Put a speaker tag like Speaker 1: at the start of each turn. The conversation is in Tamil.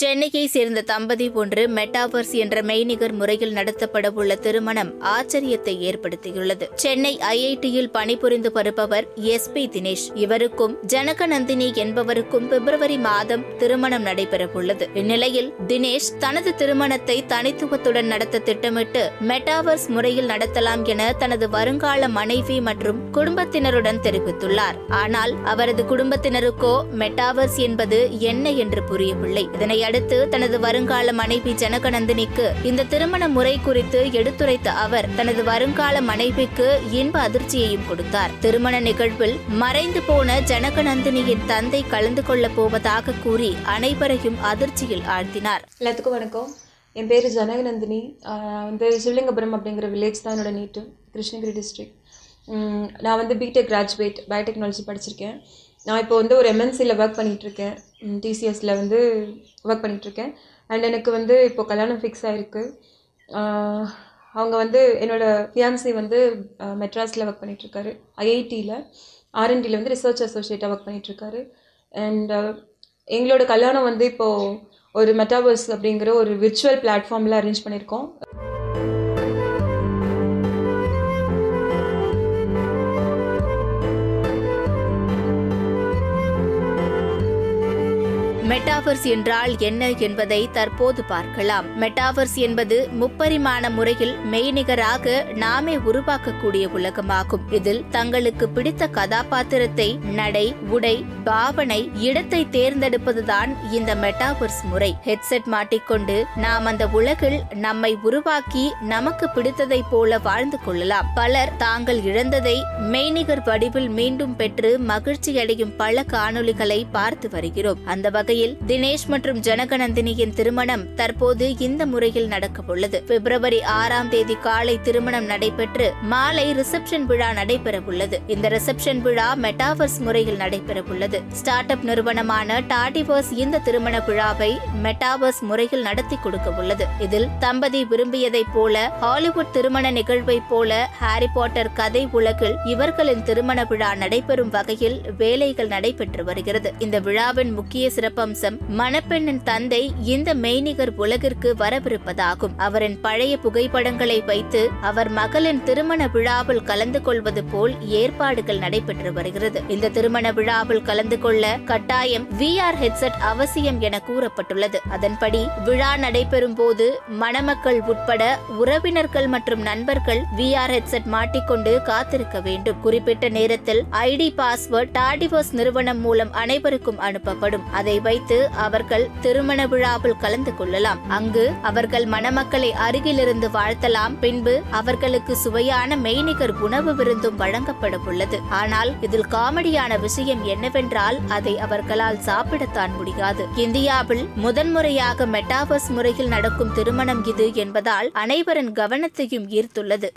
Speaker 1: சென்னையை சேர்ந்த தம்பதி ஒன்று மெட்டாவர்ஸ் என்ற மெய்நிகர் முறையில் நடத்தப்படவுள்ள திருமணம் ஆச்சரியத்தை ஏற்படுத்தியுள்ளது. சென்னை ஐஐடியில் பணிபுரிந்து வருபவர் எஸ் பி தினேஷ். இவருக்கும் ஜனகநந்தினி என்பவருக்கும் பிப்ரவரி மாதம் திருமணம் நடைபெறவுள்ளது. இந்நிலையில் தினேஷ் தனது திருமணத்தை தனித்துவத்துடன் நடத்த திட்டமிட்டு மெட்டாவர்ஸ் முறையில் நடத்தலாம் என தனது வருங்கால மனைவி மற்றும் குடும்பத்தினருடன் தெரிவித்துள்ளார். ஆனால் அவரது குடும்பத்தினருக்கோ மெட்டாவர்ஸ் என்பது என்ன என்று புரியவில்லை. இதனை அடுத்து தனது வருங்கால மனைவி ஜனகநந்தினிக்கு இந்த திருமண முறை குறித்து எடுத்துரைத்த அவர் தனது வருங்கால மனைவிக்கு இன்ப அதிர்ச்சியையும் கொடுத்தார். திருமண நிகழ்வில் மறைந்து போன ஜனகநந்தினியின் தந்தை கலந்து கொள்ளப் போவதாக கூறி அனைவரையும் அதிர்ச்சியில் ஆழ்த்தினார்.
Speaker 2: எல்லாத்துக்கும் வணக்கம். என் பேர் ஜனகநந்தினி. வந்து சிவலிங்கபுரம் அப்படிங்கிற வில்லேஜ் தான் என்னோட நீட்டு கிருஷ்ணகிரி டிஸ்ட்ரிக்ட் நான் வந்து பிடெக் கிராஜுவேட் பயோடெக்னாலஜி படிச்சிருக்கேன். நான் இப்போ வந்து ஒரு எம்என்சியில் ஒர்க் பண்ணிகிட்ருக்கேன் டிசிஎஸில் வந்து ஒர்க் பண்ணிகிட்ருக்கேன் அண்ட் எனக்கு வந்து இப்போ கல்யாணம் ஃபிக்ஸ் ஆகிருக்கு அவங்க வந்து என்னோடய ஃபியான்சி வந்து மெட்ராஸில் ஒர்க் பண்ணிகிட்ருக்காரு ஐஐடியில் ஆர்என்டியில் வந்து ரிசர்ச் அசோசியேட்டாக ஒர்க் பண்ணிகிட்ருக்காரு அண்ட் எங்களோட கல்யாணம் வந்து இப்போது ஒரு மெட்டாவர்ஸ் அப்படிங்கிற ஒரு விர்ச்சுவல் பிளாட்ஃபார்மில் அரேஞ்ச் பண்ணியிருக்கோம்.
Speaker 1: மெட்டாவர்ஸ் என்றால் என்ன என்பதை தற்போது பார்க்கலாம். மெட்டாவர்ஸ் என்பது முப்பரிமாண முறையில் மெய்நிகராக நாமே உருவாக்கக்கூடிய உலகமாகும். இதில் தங்களுக்கு பிடித்த கதாபாத்திரத்தை நடை உடை பாவனை இடத்தை தேர்ந்தெடுப்பதுதான் இந்த மெட்டாவர்ஸ் முறை. ஹெட்செட் மாட்டிக்கொண்டு நாம் அந்த உலகில் நம்மை உருவாக்கி நமக்கு பிடித்ததை போல வாழ்ந்து கொள்ளலாம். பலர் தாங்கள் இழந்ததை மெய்நிகர் வடிவில் மீண்டும் பெற்று மகிழ்ச்சியடையும் பல காணொளிகளை பார்த்து வருகிறோம். அந்த வகையில் தினேஷ் மற்றும் ஜனகநந்தினியின் திருமணம் தற்போது இந்த முறையில் நடக்கவுள்ளது. பிப்ரவரி ஆறாம் தேதி காலை திருமணம் நடைபெற்று மாலை ரிசப்ஷன் விழா நடைபெறவுள்ளது. இந்த ரிசப்ஷன் விழா மெட்டாவர்ஸ் முறையில் நடைபெறவுள்ளது. ஸ்டார்ட் அப் நிறுவனமான டாடிவர்ஸ் இந்த திருமண விழாவை மெட்டாவர்ஸ் முறையில் நடத்தி கொடுக்க உள்ளது இதில் தம்பதி விரும்பியதைப் போல ஹாலிவுட் திருமண நிகழ்வைப் போல ஹாரி பாட்டர் கதை உலகில் இவர்களின் திருமண விழா நடைபெறும் வகையில் வேலைகள் நடைபெற்று வருகிறது. இந்த விழாவின் முக்கிய சிறப்பு வம்சம் மணப்பெண்ணின் தந்தை இந்த மெய்நிகர் உலகிற்கு வரவிருப்பதாகும். அவரின் பழைய புகைப்படங்களை வைத்து அவர் மகளின் திருமண விழாவில் கலந்து கொள்வது போல் ஏற்பாடுகள் நடைபெற்று வருகிறது. இந்த திருமண விழாவில் கலந்து கொள்ள கட்டாயம் விஆர் ஹெட்செட் அவசியம் என கூறப்பட்டுள்ளது. அதன்படி விழா நடைபெறும் போது மணமக்கள் உட்பட உறவினர்கள் மற்றும் நண்பர்கள் விஆர் ஹெட்செட் மாட்டிக்கொண்டு காத்திருக்க வேண்டும். குறிப்பிட்ட நேரத்தில் ஐடி பாஸ்வேர்ட் டாடிவர்ஸ் நிறுவனம் மூலம் அனைவருக்கும் அனுப்பப்படும். அதை வைத்து அவர்கள் திருமண விழாவில் கலந்து கொள்ளலாம். அங்கு அவர்கள் மணமக்களை அருகிலிருந்து வாழ்த்தலாம். பின்பு அவர்களுக்கு சுவையான மெய்நிகர் உணவு விருந்தும் வழங்கப்பட உள்ளது. ஆனால் இதில் காமெடியான விஷயம் என்னவென்றால் அதை அவர்களால் சாப்பிடத்தான் முடியாது. இந்தியாவில் முதன்முறையாக மெட்டாவர்ஸ் முறையில் நடக்கும் திருமணம் இது என்பதால் அனைவரின் கவனத்தையும் ஈர்த்துள்ளது.